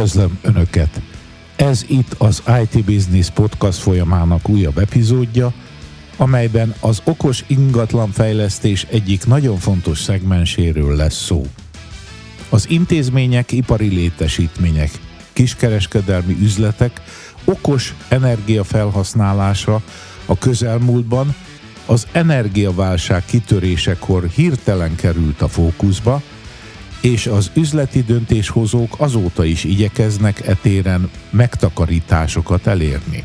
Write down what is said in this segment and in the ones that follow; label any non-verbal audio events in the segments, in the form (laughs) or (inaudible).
Üdvözlöm Önöket! Ez itt az IT Business Podcast folyamának újabb epizódja, amelyben az okos ingatlanfejlesztés egyik nagyon fontos szegmenséről lesz szó. Az intézmények, ipari létesítmények, kiskereskedelmi üzletek okos energiafelhasználása a közelmúltban az energiaválság kitörésekor hirtelen került a fókuszba, és az üzleti döntéshozók azóta is igyekeznek etéren megtakarításokat elérni.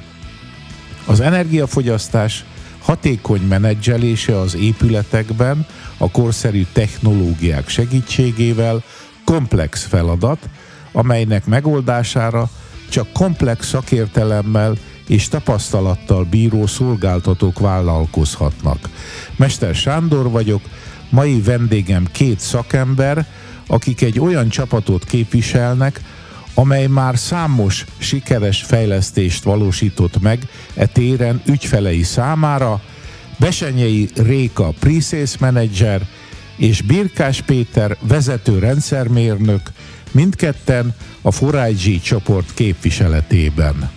Az energiafogyasztás hatékony menedzselése az épületekben a korszerű technológiák segítségével komplex feladat, amelynek megoldására csak komplex szakértelemmel és tapasztalattal bíró szolgáltatók vállalkozhatnak. Mester Sándor vagyok, mai vendégem két szakember, akik egy olyan csapatot képviselnek, amely már számos sikeres fejlesztést valósított meg e téren ügyfelei számára, Besenyei Réka Presales Manager és Birkás Péter vezető rendszermérnök, mindketten a Forágyi csoport képviseletében.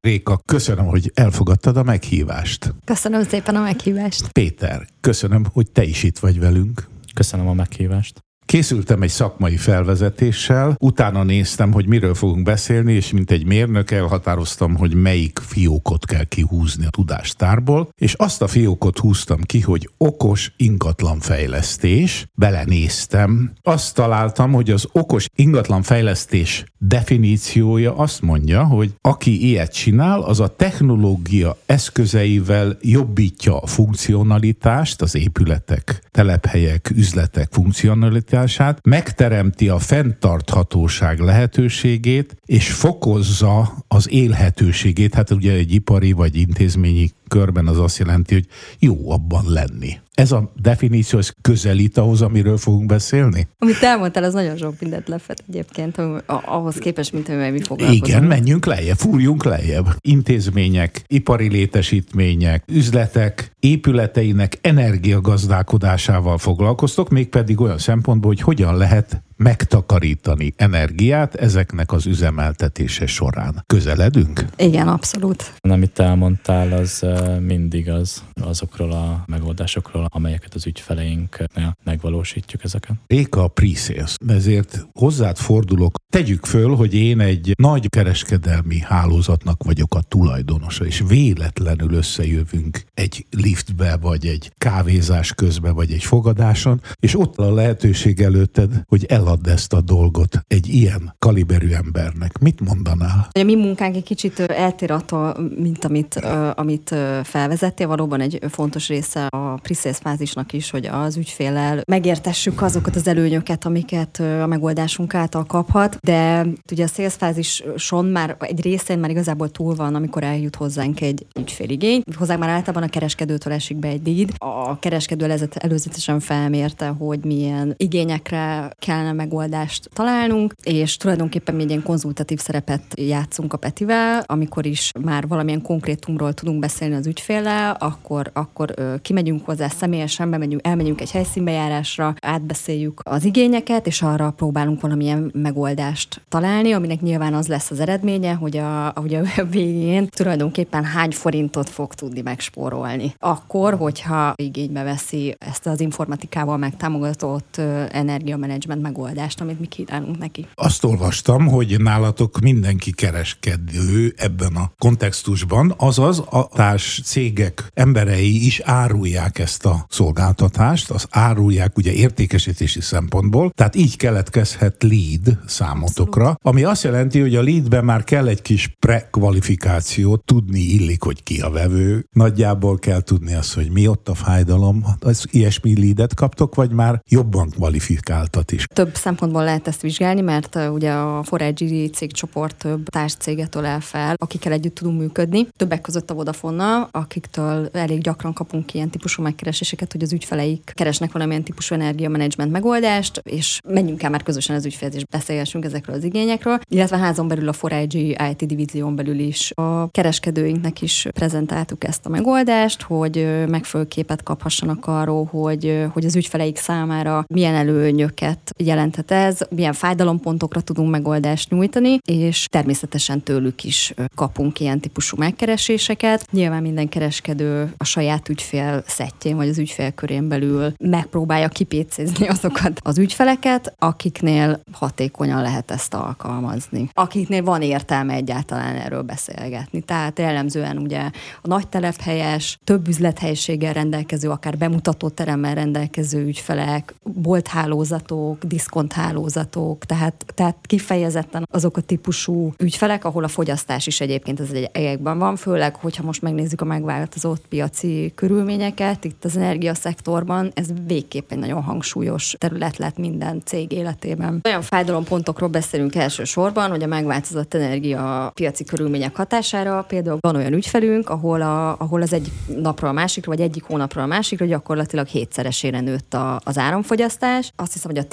Réka, köszönöm, hogy elfogadtad a meghívást. Köszönöm szépen a meghívást. Péter, köszönöm, hogy te is itt vagy velünk. Köszönöm a meghívást. Készültem egy szakmai felvezetéssel, utána néztem, hogy miről fogunk beszélni, és mint egy mérnök elhatároztam, hogy melyik fiókot kell kihúzni a tudástárból, és azt a fiókot húztam ki, hogy okos ingatlanfejlesztés. Belenéztem, azt találtam, hogy az okos ingatlanfejlesztés definíciója azt mondja, hogy aki ilyet csinál, az a technológia eszközeivel jobbítja a funkcionalitást, az épületek, telephelyek, üzletek funkcionalitását, kapacitását, megteremti a fenntarthatóság lehetőségét, és fokozza az élhetőségét. Hát ugye egy ipari vagy intézményi körben az azt jelenti, hogy jó abban lenni. Ez a definíció, ez közelít ahhoz, amiről fogunk beszélni? Amit elmondtál, az nagyon sok mindent lefed egyébként, ahhoz képest, mint amivel mi foglalkozunk. Igen, menjünk lejjebb, fúrjunk lejjebb. Intézmények, ipari létesítmények, üzletek, épületeinek energiagazdálkodásával foglalkoztok, mégpedig olyan szempontból, hogy hogyan lehet megtakarítani energiát ezeknek az üzemeltetése során. Közeledünk? Igen, abszolút. Amit elmondtál, az mindig az azokról a megoldásokról, amelyeket az ügyfeleinknél megvalósítjuk ezeket. Réka a pre-sales, ezért hozzád fordulok. Tegyük föl, hogy én egy nagy kereskedelmi hálózatnak vagyok a tulajdonosa, és véletlenül összejövünk egy liftbe, vagy egy kávézás közben, vagy egy fogadáson, és ott a lehetőség előtted, hogy el eladd ezt a dolgot egy ilyen kaliberű embernek? Mit mondanál? A mi munkánk egy kicsit eltér attól, mint amit, amit felvezettél. Valóban egy fontos része a pre fázisnak is, hogy az ügyfélel megértessük azokat az előnyöket, amiket a megoldásunk által kaphat, de ugye a sales fázison már egy részén már igazából túl van, amikor eljut hozzánk egy ügyféligény. Hozzánk már általában a kereskedőtől esik be egy lead. A kereskedő előzetesen felmérte, hogy milyen igényekre kellene megoldást találnunk, és tulajdonképpen mi egy ilyen konzultatív szerepet játszunk a Petivel, amikor is már valamilyen konkrétumról tudunk beszélni az ügyféllel, akkor, akkor kimegyünk hozzá személyesen, bemegyünk, elmegyünk egy helyszínbejárásra, átbeszéljük az igényeket, és arra próbálunk valamilyen megoldást találni, aminek nyilván az lesz az eredménye, hogy a, hogy a (laughs) végén tulajdonképpen hány forintot fog tudni megspórolni. Akkor, hogyha igénybe veszi ezt az informatikával megtámogatott energiamenedzsment megoldást megoldást, amit mi kínálunk neki. Azt olvastam, hogy nálatok mindenki kereskedő ebben a kontextusban, azaz a társ cégek emberei is árulják ezt a szolgáltatást, az árulják ugye értékesítési szempontból, tehát így keletkezhet lead számotokra, Abszolút. ami azt jelenti, hogy a leadben már kell egy kis prekvalifikáció, tudni illik, hogy ki a vevő, nagyjából kell tudni azt, hogy mi ott a fájdalom, az ilyesmi leadet kaptok, vagy már jobban kvalifikáltat is? Több szempontból lehet ezt vizsgálni, mert ugye a Forage cégcsoport több társcéget ölel fel, akikkel együtt tudunk működni. Többek között a vodafone akiktől elég gyakran kapunk ilyen típusú megkereséseket, hogy az ügyfeleik keresnek valamilyen típusú energiamenedzsment megoldást, és menjünk el már közösen az ügyfélhez, és beszélgessünk ezekről az igényekről. Illetve házon belül a Forage IT divízión belül is a kereskedőinknek is prezentáltuk ezt a megoldást, hogy megfelelő képet kaphassanak arról, hogy, hogy az ügyfeleik számára milyen előnyöket jelent jelenthet ez, milyen fájdalompontokra tudunk megoldást nyújtani, és természetesen tőlük is kapunk ilyen típusú megkereséseket. Nyilván minden kereskedő a saját ügyfél szettjén, vagy az ügyfélkörén belül megpróbálja kipécézni azokat az ügyfeleket, akiknél hatékonyan lehet ezt alkalmazni. Akiknél van értelme egyáltalán erről beszélgetni. Tehát jellemzően ugye a nagy telephelyes, több üzlethelyiséggel rendelkező, akár bemutató teremmel rendelkező ügyfelek, bolthálózatok, diszkonthálózatok, tehát, tehát kifejezetten azok a típusú ügyfelek, ahol a fogyasztás is egyébként az egyekben van, főleg, hogyha most megnézzük a megváltozott piaci körülményeket, itt az energiaszektorban ez végképp egy nagyon hangsúlyos terület lett minden cég életében. Olyan fájdalompontokról beszélünk elsősorban, hogy a megváltozott energia piaci körülmények hatására például van olyan ügyfelünk, ahol, a, ahol az egyik napra a másikra, vagy egyik hónapra a másikra gyakorlatilag hétszeresére nőtt a, az áramfogyasztás. Azt hiszem, hogy a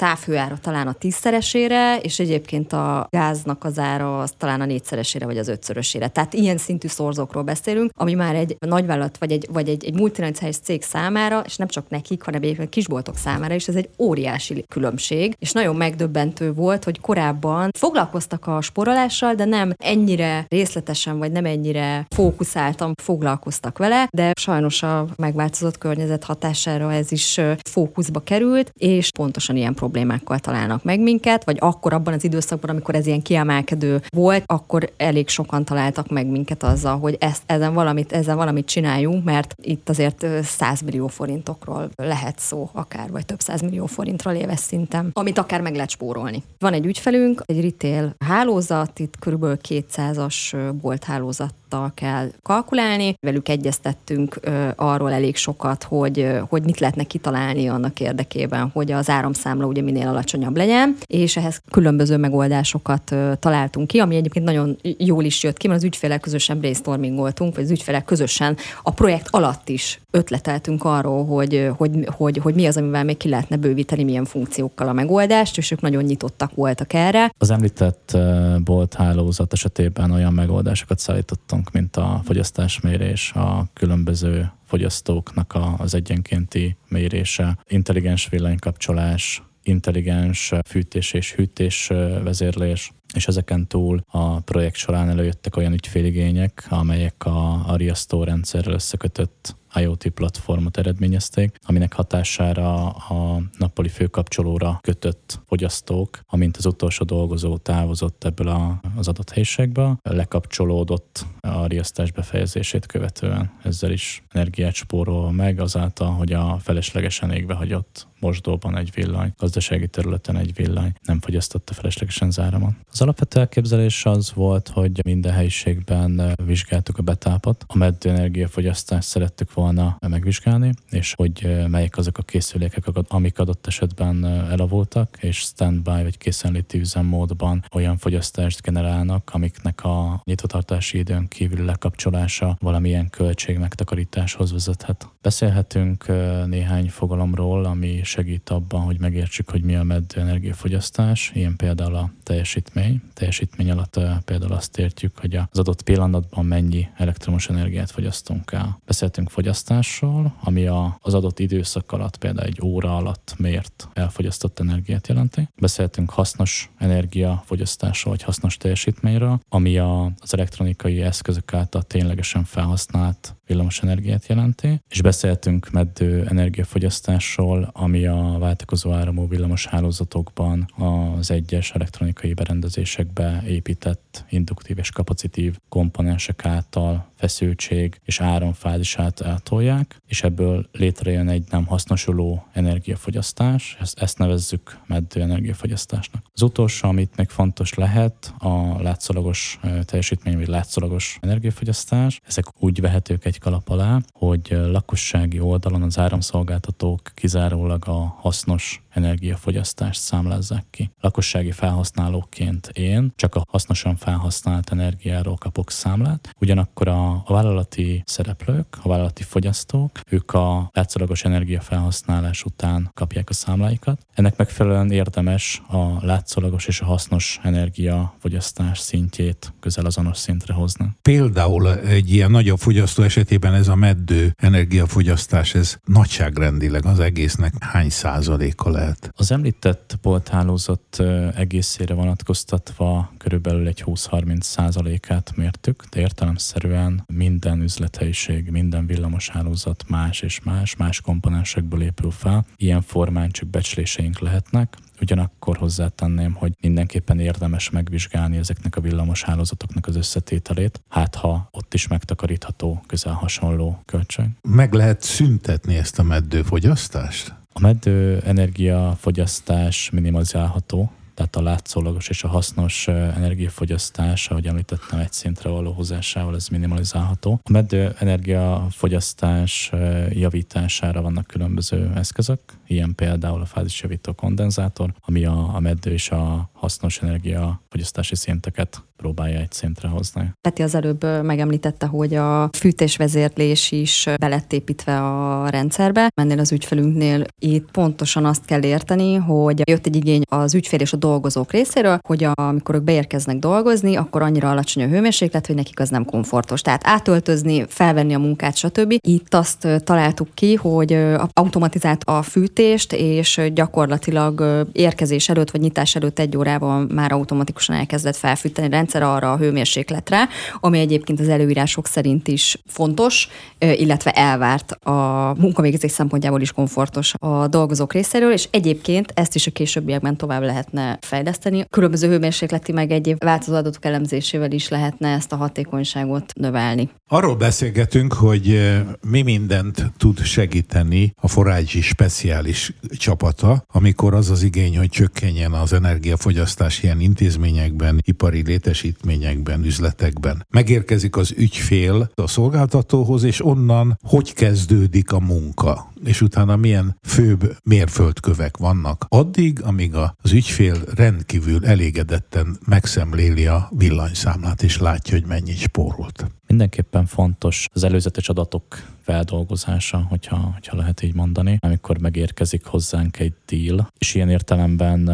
távhőára talán a tízszeresére, és egyébként a gáznak az ára az talán a négyszeresére, vagy az ötszörösére. Tehát ilyen szintű szorzókról beszélünk, ami már egy nagyvállalat, vagy egy, vagy egy, egy cég számára, és nem csak nekik, hanem egyébként kisboltok számára is, ez egy óriási különbség, és nagyon megdöbbentő volt, hogy korábban foglalkoztak a sporolással, de nem ennyire részletesen, vagy nem ennyire fókuszáltan foglalkoztak vele, de sajnos a megváltozott környezet hatására ez is fókuszba került, és pontosan ilyen problémákkal találnak meg minket, vagy akkor abban az időszakban, amikor ez ilyen kiemelkedő volt, akkor elég sokan találtak meg minket azzal, hogy ezt, ezen valamit, ezen valamit csináljunk, mert itt azért 100 millió forintokról lehet szó, akár, vagy több 100 millió forintról éves szinten, amit akár meg lehet spórolni. Van egy ügyfelünk, egy retail hálózat, itt kb. 200-as bolthálózat adattal kell kalkulálni. Velük egyeztettünk arról elég sokat, hogy, hogy mit lehetne kitalálni annak érdekében, hogy az áramszámla ugye minél alacsonyabb legyen, és ehhez különböző megoldásokat találtunk ki, ami egyébként nagyon jól is jött ki, mert az ügyfelek közösen brainstormingoltunk, vagy az ügyfelek közösen a projekt alatt is ötleteltünk arról, hogy, hogy, hogy, hogy mi az, amivel még ki lehetne bővíteni, milyen funkciókkal a megoldást, és ők nagyon nyitottak voltak erre. Az említett bolt hálózat esetében olyan megoldásokat szállítottunk, célunk, mint a fogyasztásmérés, a különböző fogyasztóknak az egyenkénti mérése, intelligens villanykapcsolás, intelligens fűtés és hűtés vezérlés, és ezeken túl a projekt során előjöttek olyan ügyféligények, amelyek a, a riasztó rendszerrel összekötött IoT platformot eredményezték, aminek hatására a nappali főkapcsolóra kötött fogyasztók, amint az utolsó dolgozó távozott ebből a, az adott helyiségből, lekapcsolódott a riasztás befejezését követően. Ezzel is energiát spórol meg azáltal, hogy a feleslegesen égve hagyott mosdóban egy villany, gazdasági területen egy villany nem fogyasztotta feleslegesen záramon. Az alapvető elképzelés az volt, hogy minden helyiségben vizsgáltuk a betápot, a meddő energiafogyasztást szerettük volna megvizsgálni, és hogy melyek azok a készülékek, amik adott esetben elavultak, és standby vagy készenléti üzemmódban olyan fogyasztást generálnak, amiknek a nyitvatartási időn kívül lekapcsolása valamilyen költség megtakarításhoz vezethet. Beszélhetünk néhány fogalomról, ami segít abban, hogy megértsük, hogy mi a meddő energiafogyasztás, ilyen például a teljesítmény. Teljesítmény alatt például azt értjük, hogy az adott pillanatban mennyi elektromos energiát fogyasztunk el. Beszéltünk fogyasztásról, ami az adott időszak alatt, például egy óra alatt mért elfogyasztott energiát jelenti. Beszéltünk hasznos energiafogyasztásról, vagy hasznos teljesítményről, ami az elektronikai eszközök által ténylegesen felhasznált villamos energiát jelenti, és beszéltünk meddő energiafogyasztásról, ami a váltakozó áramú villamos hálózatokban az egyes elektronikai berendezésekbe épített induktív és kapacitív komponensek által feszültség és áramfázisát eltolják, és ebből létrejön egy nem hasznosuló energiafogyasztás, ezt, ezt nevezzük meddő energiafogyasztásnak. Az utolsó, amit még fontos lehet, a látszalagos teljesítmény, vagy látszalagos energiafogyasztás. Ezek úgy vehetők egy kalap alá, hogy lakossági oldalon az áramszolgáltatók kizárólag a hasznos energiafogyasztást számlázzák ki. Lakossági felhasználóként én csak a hasznosan felhasznált energiáról kapok számlát, ugyanakkor a a, vállalati szereplők, a vállalati fogyasztók, ők a látszólagos energiafelhasználás után kapják a számláikat. Ennek megfelelően érdemes a látszólagos és a hasznos energiafogyasztás szintjét közel azonos szintre hozni. Például egy ilyen nagyobb fogyasztó esetében ez a meddő energiafogyasztás, ez nagyságrendileg az egésznek hány százaléka lehet? Az említett bolthálózat egészére vonatkoztatva körülbelül egy 20-30 százalékát mértük, de értelemszerűen minden üzlethelyiség, minden villamoshálózat más és más, más komponensekből épül fel. Ilyen formán csak becsléseink lehetnek, Ugyanakkor hozzátenném, hogy mindenképpen érdemes megvizsgálni ezeknek a villamos hálózatoknak az összetételét, hát ha ott is megtakarítható közel hasonló költség. Meg lehet szüntetni ezt a meddőfogyasztást? A meddő energiafogyasztás minimalizálható, tehát a látszólagos és a hasznos energiafogyasztás, ahogy említettem, egy szintre való hozásával ez minimalizálható. A meddő energiafogyasztás javítására vannak különböző eszközök, ilyen például a fázisjavító kondenzátor, ami a, a meddő és a hasznos energiafogyasztási szinteket próbálja egy szintre hozni. Peti az előbb megemlítette, hogy a fűtésvezérlés is építve a rendszerbe. Mennél az ügyfelünknél itt pontosan azt kell érteni, hogy jött egy igény az ügyfél és a dolgozók részéről, hogy amikor ők beérkeznek dolgozni, akkor annyira alacsony a hőmérséklet, hogy nekik az nem komfortos. Tehát átöltözni, felvenni a munkát, stb. Itt azt találtuk ki, hogy automatizált a fűtést, és gyakorlatilag érkezés előtt vagy nyitás előtt egy órában már automatikusan elkezdett felfűteni rendszer arra a hőmérsékletre, ami egyébként az előírások szerint is fontos, illetve elvárt a munkavégzés szempontjából is komfortos a dolgozók részéről, és egyébként ezt is a későbbiekben tovább lehetne fejleszteni. Különböző hőmérsékleti meg egyéb változó adatok elemzésével is lehetne ezt a hatékonyságot növelni. Arról beszélgetünk, hogy mi mindent tud segíteni a forágyi speciális csapata, amikor az az igény, hogy csökkenjen az energiafogyasztás ilyen intézményekben, ipari létesítményekben, üzletekben. Megérkezik az ügyfél a szolgáltatóhoz, és onnan hogy kezdődik a munka és utána milyen főbb mérföldkövek vannak. Addig, amíg az ügyfél rendkívül elégedetten megszemléli a villanyszámlát, és látja, hogy mennyit spórolt. Mindenképpen fontos az előzetes adatok feldolgozása, hogyha, hogyha lehet így mondani, amikor megérkezik hozzánk egy deal, és ilyen értelemben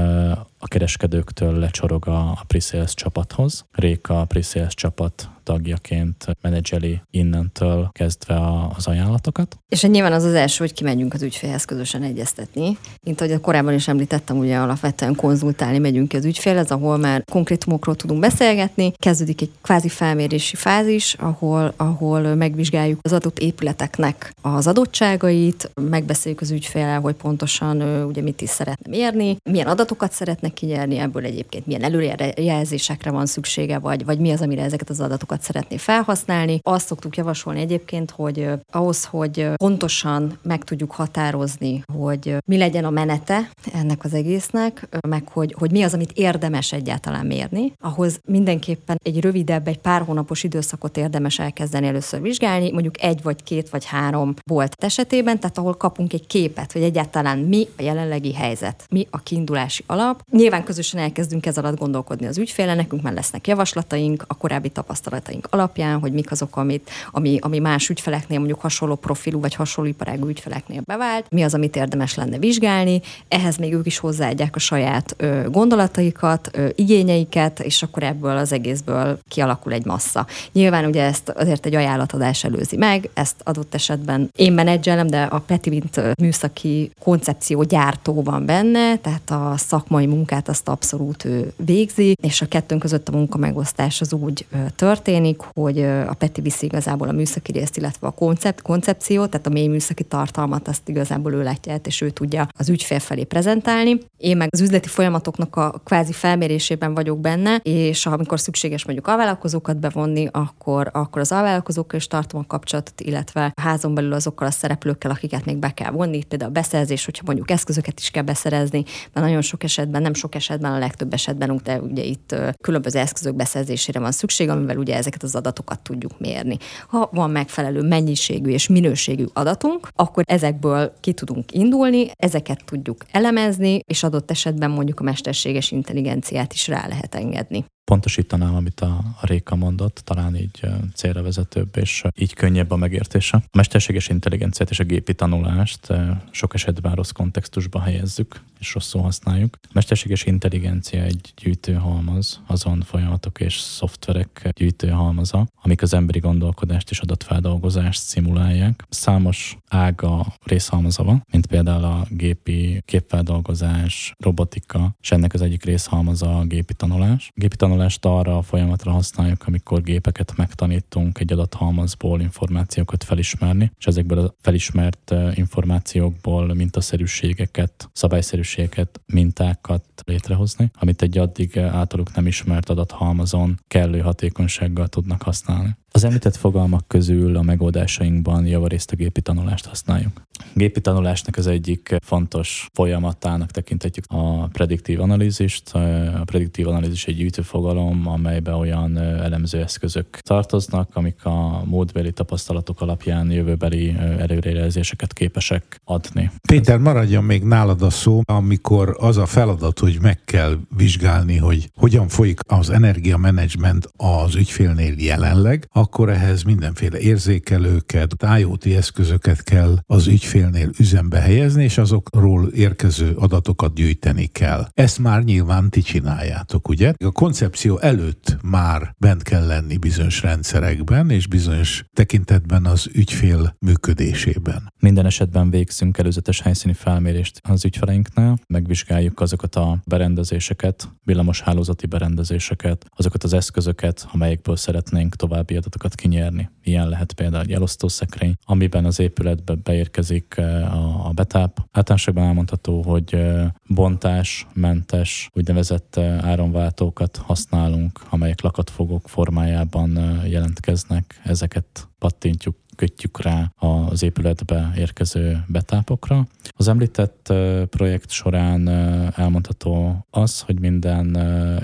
a kereskedőktől lecsorog a, a pre csapathoz. Réka a pre csapat tagjaként menedzseli innentől kezdve az ajánlatokat. És nyilván az az első, hogy kimegyünk az ügyfélhez közösen egyeztetni. Mint ahogy korábban is említettem, ugye alapvetően konzultálni megyünk ki az ügyfélhez, ahol már konkrétumokról tudunk beszélgetni. Kezdődik egy kvázi felmérési fázis, ahol, ahol megvizsgáljuk az adott épületeknek az adottságait, megbeszéljük az ügyféllel, hogy pontosan ugye mit is szeretne mérni, milyen adatokat szeretne kinyerni, ebből egyébként milyen előrejelzésekre van szüksége, vagy, vagy mi az, amire ezeket az adatokat szeretné felhasználni. Azt szoktuk javasolni egyébként, hogy ahhoz, hogy pontosan meg tudjuk határozni, hogy mi legyen a menete ennek az egésznek, meg hogy, hogy mi az, amit érdemes egyáltalán mérni, ahhoz mindenképpen egy rövidebb, egy pár hónapos időszakot érdemes elkezdeni először vizsgálni, mondjuk egy vagy két vagy három volt esetében, tehát ahol kapunk egy képet, hogy egyáltalán mi a jelenlegi helyzet, mi a kiindulási alap. Nyilván közösen elkezdünk ez alatt gondolkodni az ügyféle, nekünk már lesznek javaslataink a korábbi tapasztalataink alapján, hogy mik azok, amit, ami, ami más ügyfeleknél, mondjuk hasonló profilú vagy hasonló iparágú ügyfeleknél bevált, mi az, amit érdemes lenne vizsgálni, ehhez még ők is hozzáadják a saját ö, gondolataikat, ö, igényeiket, és akkor ebből az egészből kialakul egy massza. Nyilván ugye ezt azért egy ajánlatadás előzi meg, ezt adott esetben én menedzselem, de a Peti, mint műszaki koncepció gyártó van benne, tehát a szakmai munkát azt abszolút ő végzi, és a kettőnk között a munkamegosztás az úgy történik, hogy a Peti viszi igazából a műszaki részt, illetve a koncept, koncepciót, tehát a mély műszaki tartalmat azt igazából ő látja és ő tudja az ügyfél felé prezentálni. Én meg az üzleti folyamatoknak a kvázi felmérésében vagyok benne, és amikor szükséges mondjuk alvállalkozókat bevonni, akkor, akkor az alvállalkozókkal is tartom a kapcsolatot, illetve a házon belül azokkal a szereplőkkel, akiket még be kell vonni, például a beszerzés, hogyha mondjuk eszközöket is kell beszerezni, mert nagyon sok esetben, nem sok esetben, a legtöbb esetben, ugye itt különböző eszközök beszerzésére van szükség, amivel ugye ezeket az adatokat tudjuk mérni. Ha van megfelelő mennyiségű és minőségű adatunk, akkor ezekből ki tudunk indulni, ezeket tudjuk elemezni, és adott esetben mondjuk a mesterséges intelligenciát is rá lehet engedni. Pontosítanám, amit a, Réka mondott, talán így célra vezetőbb, és így könnyebb a megértése. A mesterséges intelligenciát és a gépi tanulást sok esetben rossz kontextusba helyezzük, és rosszul használjuk. A mesterséges intelligencia egy gyűjtőhalmaz, azon folyamatok és szoftverek gyűjtőhalmaza, amik az emberi gondolkodást és adatfeldolgozást szimulálják. Számos ága részhalmaza van, mint például a gépi képfeldolgozás, robotika, és ennek az egyik részhalmaza a gépi tanulás. A gépi tanulást arra a folyamatra használjuk, amikor gépeket megtanítunk egy adathalmazból információkat felismerni, és ezekből a felismert eh, információkból mintaszerűségeket, szabályszerűségeket, mintákat létrehozni, amit egy addig általuk nem ismert adathalmazon kellő hatékonysággal tudnak használni. Az említett fogalmak közül a megoldásainkban javarészt a gépi tanulást használjuk. Gépi tanulásnak az egyik fontos folyamatának tekinthetjük a prediktív analízist. A prediktív analízis egy gyűjtőfogalom, amelybe olyan elemző eszközök tartoznak, amik a módbeli tapasztalatok alapján jövőbeli előrejelzéseket képesek adni. Péter, maradjon még nálad a szó, amikor az a feladat, hogy meg kell vizsgálni, hogy hogyan folyik az energiamenedzsment az ügyfélnél jelenleg, akkor ehhez mindenféle érzékelőket, IoT eszközöket kell az ügyfélnél üzembe helyezni, és azokról érkező adatokat gyűjteni kell. Ezt már nyilván ti csináljátok, ugye? A koncepció előtt már bent kell lenni bizonyos rendszerekben, és bizonyos tekintetben az ügyfél működésében. Minden esetben végzünk előzetes helyszíni felmérést az ügyfeleinknél, megvizsgáljuk azokat a berendezéseket, villamos hálózati berendezéseket, azokat az eszközöket, amelyekből szeretnénk további adatokat kinyerni. Ilyen lehet például egy elosztószekrény, amiben az épületbe beérkezik eh, a betáp. Általánosságban elmondható, hogy eh, bontás, mentes, úgynevezett eh, áramváltókat használunk, amelyek lakatfogók formájában jelentkeznek. Ezeket pattintjuk kötjük rá az épületbe érkező betápokra. Az említett projekt során elmondható az, hogy minden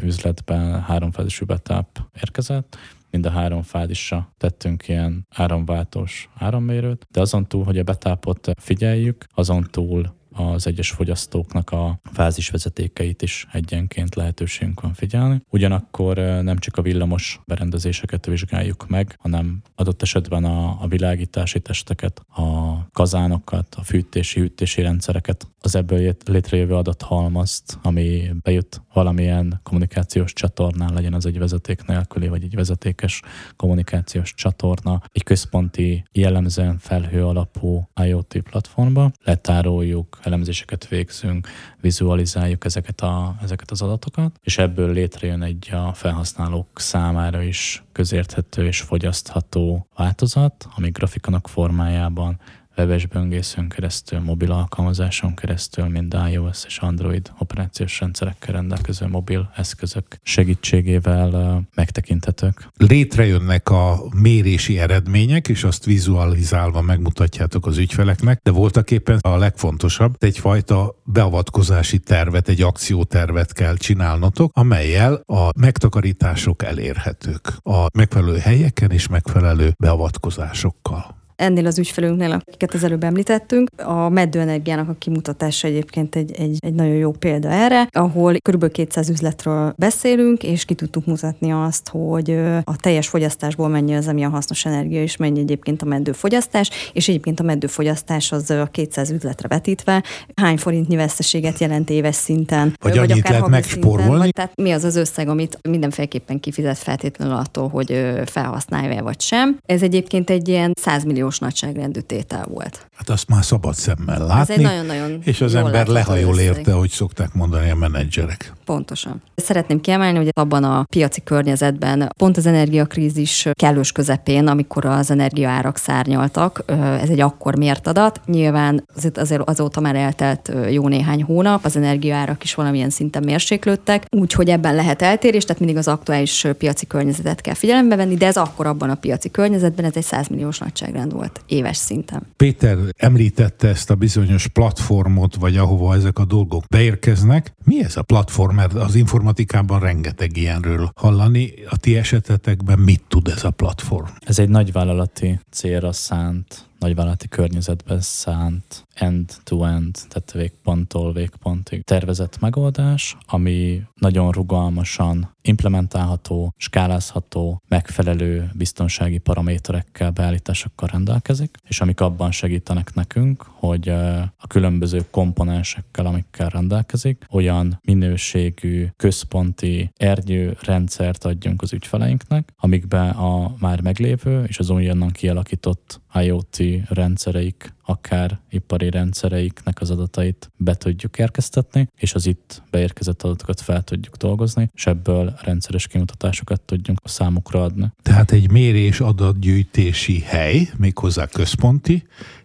üzletben háromfázisú betáp érkezett, mind a három fázisra tettünk ilyen áramváltós árammérőt, de azon túl, hogy a betápot figyeljük, azon túl az egyes fogyasztóknak a fázisvezetékeit is egyenként lehetőségünk van figyelni. Ugyanakkor nem csak a villamos berendezéseket vizsgáljuk meg, hanem adott esetben a, a világítási testeket, a kazánokat, a fűtési, hűtési rendszereket, az ebből létrejövő adathalmazt, ami bejut valamilyen kommunikációs csatornán, legyen az egy vezeték nélküli, vagy egy vezetékes kommunikációs csatorna, egy központi, jellemzően felhő alapú IoT platformba, letároljuk, elemzéseket végzünk, vizualizáljuk ezeket, a, ezeket az adatokat, és ebből létrejön egy a felhasználók számára is közérthető és fogyasztható változat, ami grafikonok formájában webes böngészőn keresztül, mobil alkalmazáson keresztül, mind iOS és Android operációs rendszerekkel rendelkező mobil eszközök segítségével megtekinthetők. Létrejönnek a mérési eredmények, és azt vizualizálva megmutatjátok az ügyfeleknek, de voltak éppen a legfontosabb, egyfajta beavatkozási tervet, egy akciótervet kell csinálnotok, amelyel a megtakarítások elérhetők a megfelelő helyeken és megfelelő beavatkozásokkal ennél az ügyfelünknél, akiket az előbb említettünk. A meddőenergiának a kimutatása egyébként egy, egy, egy nagyon jó példa erre, ahol kb. 200 üzletről beszélünk, és ki tudtuk mutatni azt, hogy a teljes fogyasztásból mennyi az, ami a hasznos energia, és mennyi egyébként a meddőfogyasztás, és egyébként a meddőfogyasztás az a 200 üzletre vetítve hány forintnyi veszteséget jelent éves szinten. Vagy, vagy akár lehet megspórolni. Vagy, tehát mi az az összeg, amit mindenféleképpen kifizet feltétlenül attól, hogy felhasználja vagy sem. Ez egyébként egy ilyen 100 millió milliós nagyságrendű tétel volt. Hát azt már szabad szemmel látni. Ez egy nagyon-nagyon És az ember lehajol érte, hogy szokták mondani a menedzserek. Pontosan. Szeretném kiemelni, hogy abban a piaci környezetben, pont az energiakrízis kellős közepén, amikor az energiaárak szárnyaltak, ez egy akkor mért adat. Nyilván azért azóta már eltelt jó néhány hónap, az energiaárak is valamilyen szinten mérséklődtek, úgyhogy ebben lehet eltérés, tehát mindig az aktuális piaci környezetet kell figyelembe venni, de ez akkor abban a piaci környezetben ez egy 100 milliós nagyságrend volt éves szinten. Péter említette ezt a bizonyos platformot, vagy ahova ezek a dolgok beérkeznek. Mi ez a platform? Mert az informatikában rengeteg ilyenről hallani. A ti esetetekben mit tud ez a platform? Ez egy nagyvállalati célra szánt nagyvállalati környezetben szánt end-to-end, tehát végponttól végpontig tervezett megoldás, ami nagyon rugalmasan implementálható, skálázható, megfelelő biztonsági paraméterekkel, beállításokkal rendelkezik, és amik abban segítenek nekünk, hogy a különböző komponensekkel, amikkel rendelkezik, olyan minőségű, központi ernyőrendszert adjunk az ügyfeleinknek, amikbe a már meglévő és az újonnan kialakított IoT rendszereik, akár ipari rendszereiknek az adatait be tudjuk érkeztetni, és az itt beérkezett adatokat fel tudjuk dolgozni, és ebből rendszeres kimutatásokat tudjunk a számukra adni. Tehát egy mérés adatgyűjtési hely, méghozzá központi,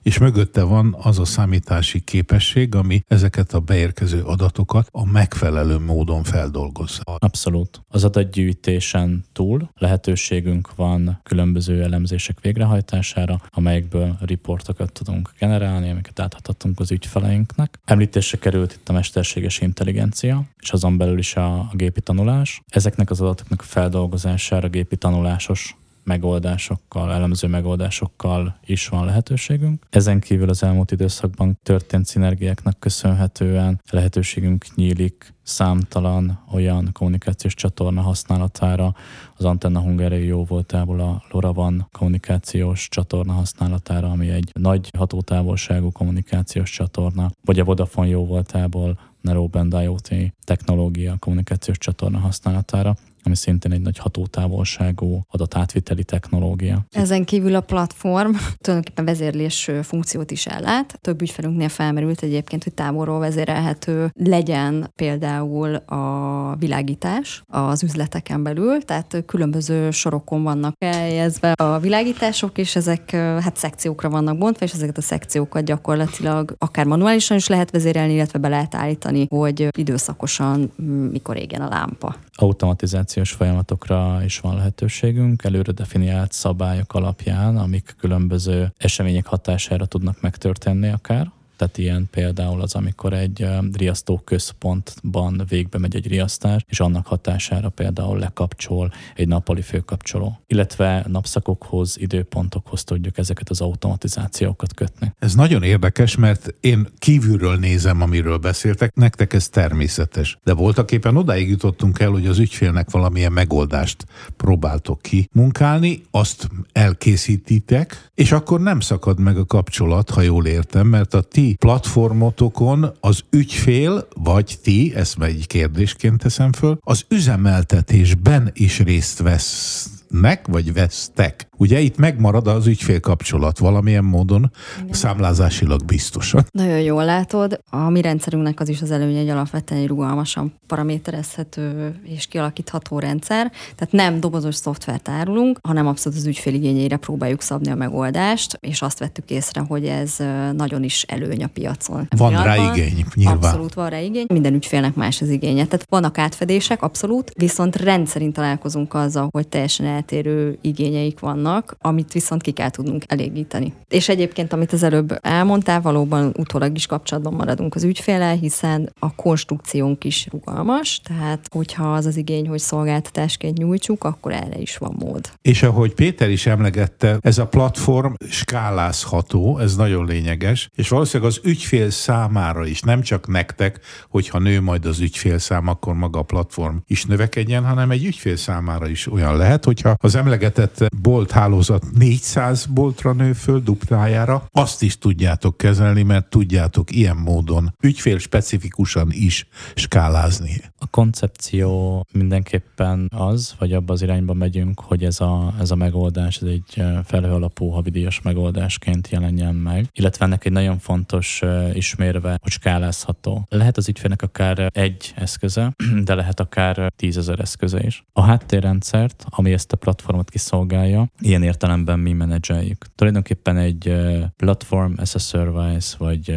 és mögötte van az a számítási képesség, ami ezeket a beérkező adatokat a megfelelő módon feldolgozza. Abszolút. Az adatgyűjtésen túl lehetőségünk van különböző elemzések végrehajtására, amelyekből riportokat tudunk generálni, amiket átadhatunk az ügyfeleinknek. Említésre került itt a mesterséges intelligencia, és azon belül is a, a gépi tanulás. Ezeknek az adatoknak a feldolgozására gépi tanulásos megoldásokkal, elemző megoldásokkal is van lehetőségünk. Ezen kívül az elmúlt időszakban történt szinergiáknak köszönhetően lehetőségünk nyílik számtalan olyan kommunikációs csatorna használatára, az Antenna Hungária jó voltából a LoRaWAN kommunikációs csatorna használatára, ami egy nagy hatótávolságú kommunikációs csatorna, vagy a Vodafone jó voltából Narrowband IoT technológia kommunikációs csatorna használatára ami szintén egy nagy hatótávolságú adatátviteli technológia. Ezen kívül a platform (laughs) tulajdonképpen vezérlés funkciót is ellát. Több ügyfelünknél felmerült egyébként, hogy távolról vezérelhető legyen például a világítás az üzleteken belül, tehát különböző sorokon vannak eljezve a világítások, és ezek hát szekciókra vannak bontva, és ezeket a szekciókat gyakorlatilag akár manuálisan is lehet vezérelni, illetve be lehet állítani, hogy időszakosan mikor égen a lámpa. Automatizáció kommunikációs folyamatokra is van lehetőségünk, előre definiált szabályok alapján, amik különböző események hatására tudnak megtörténni akár. Tehát ilyen például az, amikor egy riasztó központban végbe megy egy riasztás, és annak hatására például lekapcsol egy nappali főkapcsoló. Illetve napszakokhoz, időpontokhoz tudjuk ezeket az automatizációkat kötni. Ez nagyon érdekes, mert én kívülről nézem, amiről beszéltek, nektek ez természetes. De voltak éppen odáig jutottunk el, hogy az ügyfélnek valamilyen megoldást próbáltok ki munkálni, azt elkészítitek, és akkor nem szakad meg a kapcsolat, ha jól értem, mert a ti platformotokon az ügyfél, vagy ti, ezt egy kérdésként teszem föl, az üzemeltetésben is részt vesz vesznek, vagy vesztek. Ugye itt megmarad az ügyfél kapcsolat valamilyen módon, Igen. számlázásilag biztosan. Nagyon jól látod. A mi rendszerünknek az is az előnye, hogy alapvetően egy rugalmasan paraméterezhető és kialakítható rendszer. Tehát nem dobozos szoftvert árulunk, hanem abszolút az ügyfél igényére próbáljuk szabni a megoldást, és azt vettük észre, hogy ez nagyon is előny a piacon. Van Miatban, rá igény, nyilván. Abszolút van rá igény. Minden ügyfélnek más az igénye. Tehát vannak átfedések, abszolút, viszont rendszerint találkozunk azzal, hogy teljesen eltérő igényeik vannak, amit viszont ki kell tudnunk elégíteni. És egyébként, amit az előbb elmondtál, valóban utólag is kapcsolatban maradunk az ügyféle, hiszen a konstrukciónk is rugalmas, tehát hogyha az az igény, hogy szolgáltatásként nyújtsuk, akkor erre is van mód. És ahogy Péter is emlegette, ez a platform skálázható, ez nagyon lényeges, és valószínűleg az ügyfél számára is, nem csak nektek, hogyha nő majd az ügyfél szám, akkor maga a platform is növekedjen, hanem egy ügyfél számára is olyan lehet, hogyha az emlegetett bolt hálózat 400 boltra nő föl duplájára, azt is tudjátok kezelni, mert tudjátok ilyen módon ügyfél specifikusan is skálázni. A koncepció mindenképpen az, vagy abba az irányba megyünk, hogy ez a, ez a megoldás, ez egy felhő alapú havidíjas megoldásként jelenjen meg, illetve ennek egy nagyon fontos ismérve, hogy skálázható. Lehet az ügyfélnek akár egy eszköze, (clears throat) de lehet akár tízezer eszköze is. A háttérrendszert, ami ezt a platformot kiszolgálja, ilyen értelemben mi menedzseljük. Tulajdonképpen egy platform as a service, vagy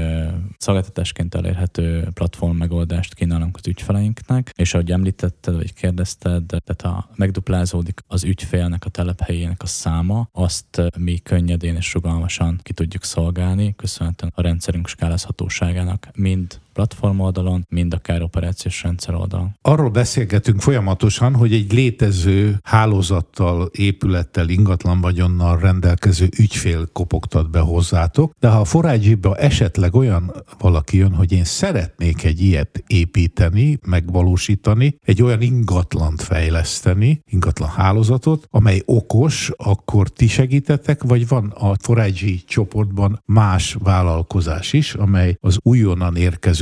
szolgáltatásként elérhető platform megoldást kínálunk az ügyfeleinknek, és ahogy említetted, vagy kérdezted, tehát ha megduplázódik az ügyfélnek a telephelyének a száma, azt mi könnyedén és rugalmasan ki tudjuk szolgálni, köszönhetően a rendszerünk skálázhatóságának mind platform oldalon, mind akár operációs rendszer oldalon. Arról beszélgetünk folyamatosan, hogy egy létező hálózattal, épülettel, ingatlan vagyonnal rendelkező ügyfél kopogtat be hozzátok, de ha a forágyiba esetleg olyan valaki jön, hogy én szeretnék egy ilyet építeni, megvalósítani, egy olyan ingatlant fejleszteni, ingatlan hálózatot, amely okos, akkor ti segítetek, vagy van a forágyi csoportban más vállalkozás is, amely az újonnan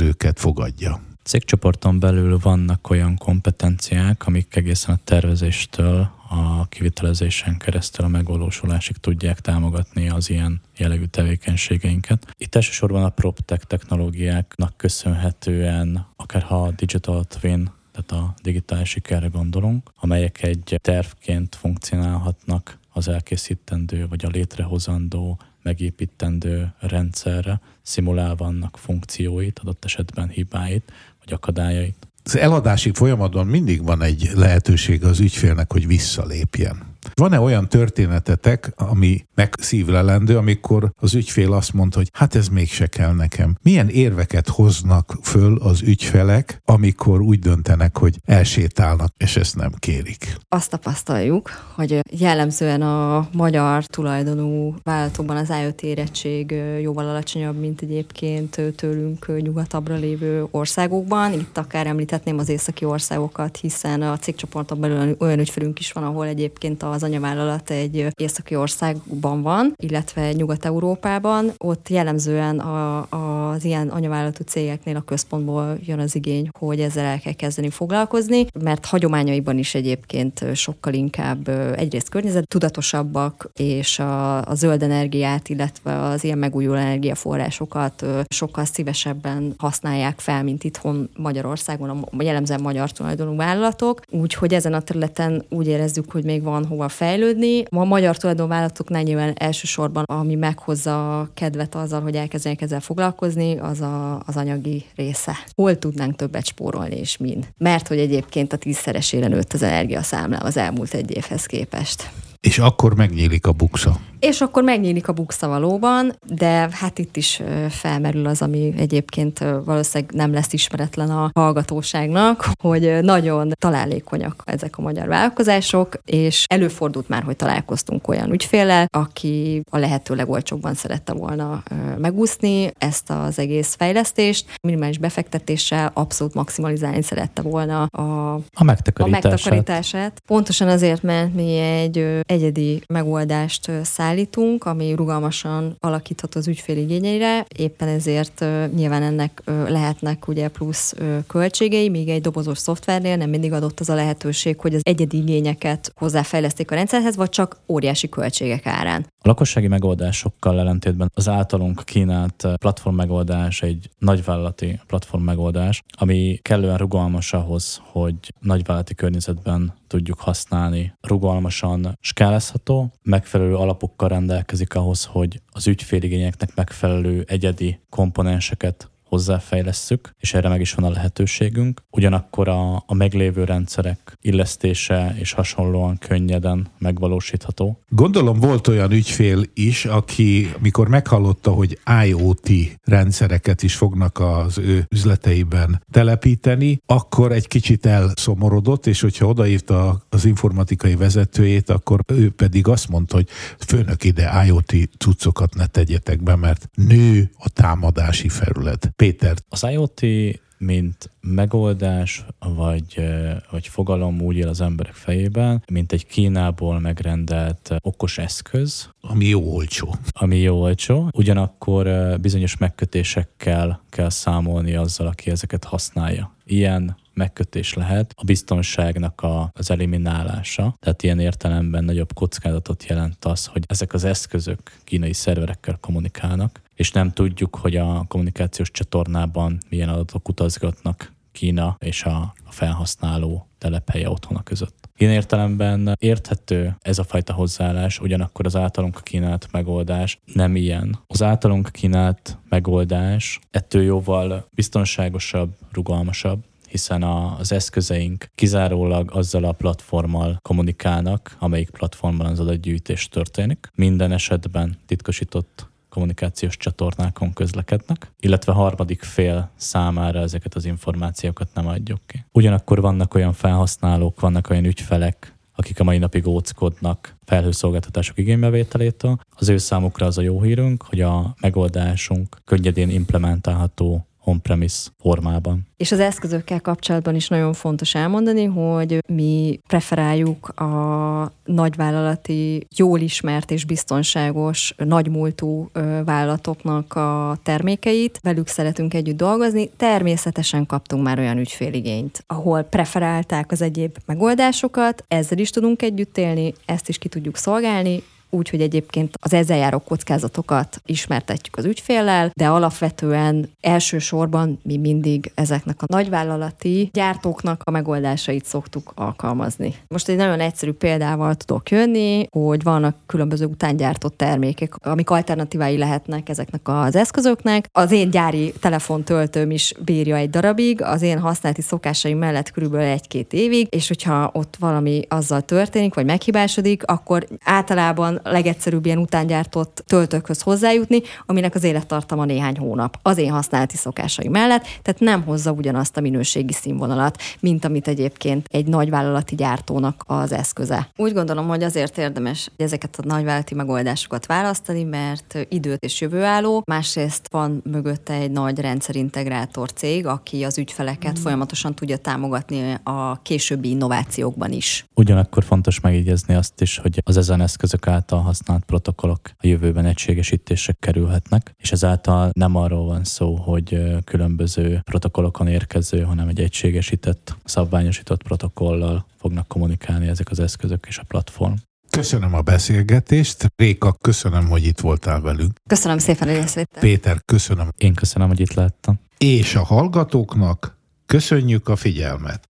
érkezőket fogadja? Cégcsoporton belül vannak olyan kompetenciák, amik egészen a tervezéstől a kivitelezésen keresztül a megvalósulásig tudják támogatni az ilyen jellegű tevékenységeinket. Itt elsősorban a PropTech technológiáknak köszönhetően, akár ha a Digital Twin tehát a digitális sikerre gondolunk, amelyek egy tervként funkcionálhatnak az elkészítendő vagy a létrehozandó, megépítendő rendszerre, szimulálva annak funkcióit, adott esetben hibáit vagy akadályait. Az eladási folyamatban mindig van egy lehetőség az ügyfélnek, hogy visszalépjen. Van-e olyan történetetek, ami megszívlelendő, amikor az ügyfél azt mondta, hogy hát ez mégse kell nekem. Milyen érveket hoznak föl az ügyfelek, amikor úgy döntenek, hogy elsétálnak, és ezt nem kérik? Azt tapasztaljuk, hogy jellemzően a magyar tulajdonú vállalatokban az IoT érettség jóval alacsonyabb, mint egyébként tőlünk nyugatabbra lévő országokban. Itt akár említhetném az északi országokat, hiszen a cégcsoporton belül olyan ügyfelünk is van, ahol egyébként az anyavállalat egy északi országban van, illetve Nyugat-Európában. Ott jellemzően a, az ilyen anyavállalatú cégeknél a központból jön az igény, hogy ezzel el kell kezdeni foglalkozni, mert hagyományaiban is egyébként sokkal inkább egyrészt környezet tudatosabbak, és a, a zöld energiát, illetve az ilyen megújuló energiaforrásokat sokkal szívesebben használják fel, mint itthon Magyarországon, a jellemzően magyar tulajdonú vállalatok. Úgyhogy ezen a területen úgy érezzük, hogy még van hova fejlődni. Ma a magyar tulajdonvállalatoknál nyilván elsősorban, ami meghozza a kedvet azzal, hogy elkezdenek ezzel foglalkozni, az a, az anyagi része. Hol tudnánk többet spórolni és mind? Mert hogy egyébként a tízszeresére nőtt az energiaszámlám az elmúlt egy évhez képest. És akkor megnyílik a buksa. És akkor megnyílik a buksa valóban, de hát itt is felmerül az, ami egyébként valószínűleg nem lesz ismeretlen a hallgatóságnak, hogy nagyon találékonyak ezek a magyar vállalkozások, és előfordult már, hogy találkoztunk olyan ügyféllel, aki a lehető legolcsóbban szerette volna megúszni ezt az egész fejlesztést, minimális befektetéssel abszolút maximalizálni szerette volna a, a, megtakarítását. a megtakarítását. Pontosan azért, mert mi egy egyedi megoldást szállítunk, állítunk, ami rugalmasan alakíthat az ügyfél igényeire, éppen ezért nyilván ennek lehetnek ugye plusz költségei, míg egy dobozos szoftvernél nem mindig adott az a lehetőség, hogy az egyedi igényeket hozzáfejleszték a rendszerhez, vagy csak óriási költségek árán. A lakossági megoldásokkal ellentétben az általunk kínált platform megoldás egy nagyvállalati platform megoldás, ami kellően rugalmas ahhoz, hogy nagyvállalati környezetben tudjuk használni. Rugalmasan skálázható, megfelelő alapokkal rendelkezik ahhoz, hogy az ügyféligényeknek megfelelő egyedi komponenseket hozzáfejlesszük, és erre meg is van a lehetőségünk. Ugyanakkor a, a meglévő rendszerek illesztése és hasonlóan könnyeden megvalósítható. Gondolom volt olyan ügyfél is, aki mikor meghallotta, hogy IoT rendszereket is fognak az ő üzleteiben telepíteni, akkor egy kicsit elszomorodott, és hogyha odaírta az informatikai vezetőjét, akkor ő pedig azt mondta, hogy főnök ide IoT cuccokat ne tegyetek be, mert nő a támadási felület. Péter. Az IoT mint megoldás, vagy, vagy fogalom úgy él az emberek fejében, mint egy Kínából megrendelt okos eszköz. Ami jó olcsó. Ami jó olcsó. Ugyanakkor bizonyos megkötésekkel kell számolni azzal, aki ezeket használja. Ilyen megkötés lehet a biztonságnak a, az eliminálása. Tehát ilyen értelemben nagyobb kockázatot jelent az, hogy ezek az eszközök kínai szerverekkel kommunikálnak, és nem tudjuk, hogy a kommunikációs csatornában milyen adatok utazgatnak Kína és a, felhasználó telephelye otthona között. Ilyen értelemben érthető ez a fajta hozzáállás, ugyanakkor az általunk kínált megoldás nem ilyen. Az általunk kínált megoldás ettől jóval biztonságosabb, rugalmasabb, hiszen a, az eszközeink kizárólag azzal a platformmal kommunikálnak, amelyik platformban az adatgyűjtés történik. Minden esetben titkosított kommunikációs csatornákon közlekednek, illetve harmadik fél számára ezeket az információkat nem adjuk ki. Ugyanakkor vannak olyan felhasználók, vannak olyan ügyfelek, akik a mai napig óckodnak felhőszolgáltatások igénybevételétől. Az ő számukra az a jó hírünk, hogy a megoldásunk könnyedén implementálható on-premise formában. És az eszközökkel kapcsolatban is nagyon fontos elmondani, hogy mi preferáljuk a nagyvállalati, jól ismert és biztonságos, nagymúltú vállalatoknak a termékeit. Velük szeretünk együtt dolgozni. Természetesen kaptunk már olyan ügyféligényt, ahol preferálták az egyéb megoldásokat, ezzel is tudunk együtt élni, ezt is ki tudjuk szolgálni, úgy, hogy egyébként az ezzel járó kockázatokat ismertetjük az ügyféllel, de alapvetően elsősorban mi mindig ezeknek a nagyvállalati gyártóknak a megoldásait szoktuk alkalmazni. Most egy nagyon egyszerű példával tudok jönni, hogy vannak különböző utángyártott termékek, amik alternatívái lehetnek ezeknek az eszközöknek. Az én gyári telefontöltőm is bírja egy darabig, az én használati szokásaim mellett körülbelül egy-két évig, és hogyha ott valami azzal történik, vagy meghibásodik, akkor általában legegyszerűbb ilyen utángyártott töltőkhöz hozzájutni, aminek az élettartama néhány hónap az én használati szokásai mellett, tehát nem hozza ugyanazt a minőségi színvonalat, mint amit egyébként egy nagyvállalati gyártónak az eszköze. Úgy gondolom, hogy azért érdemes ezeket a nagyvállalati megoldásokat választani, mert időt és jövőálló, másrészt van mögötte egy nagy rendszerintegrátor cég, aki az ügyfeleket mm. folyamatosan tudja támogatni a későbbi innovációkban is. Ugyanakkor fontos megjegyezni azt is, hogy az ezen eszközök által által használt protokollok a jövőben egységesítésre kerülhetnek, és ezáltal nem arról van szó, hogy különböző protokollokon érkező, hanem egy egységesített, szabványosított protokollal fognak kommunikálni ezek az eszközök és a platform. Köszönöm a beszélgetést. Réka, köszönöm, hogy itt voltál velünk. Köszönöm szépen, hogy ezt Péter, köszönöm. Én köszönöm, hogy itt láttam. És a hallgatóknak köszönjük a figyelmet.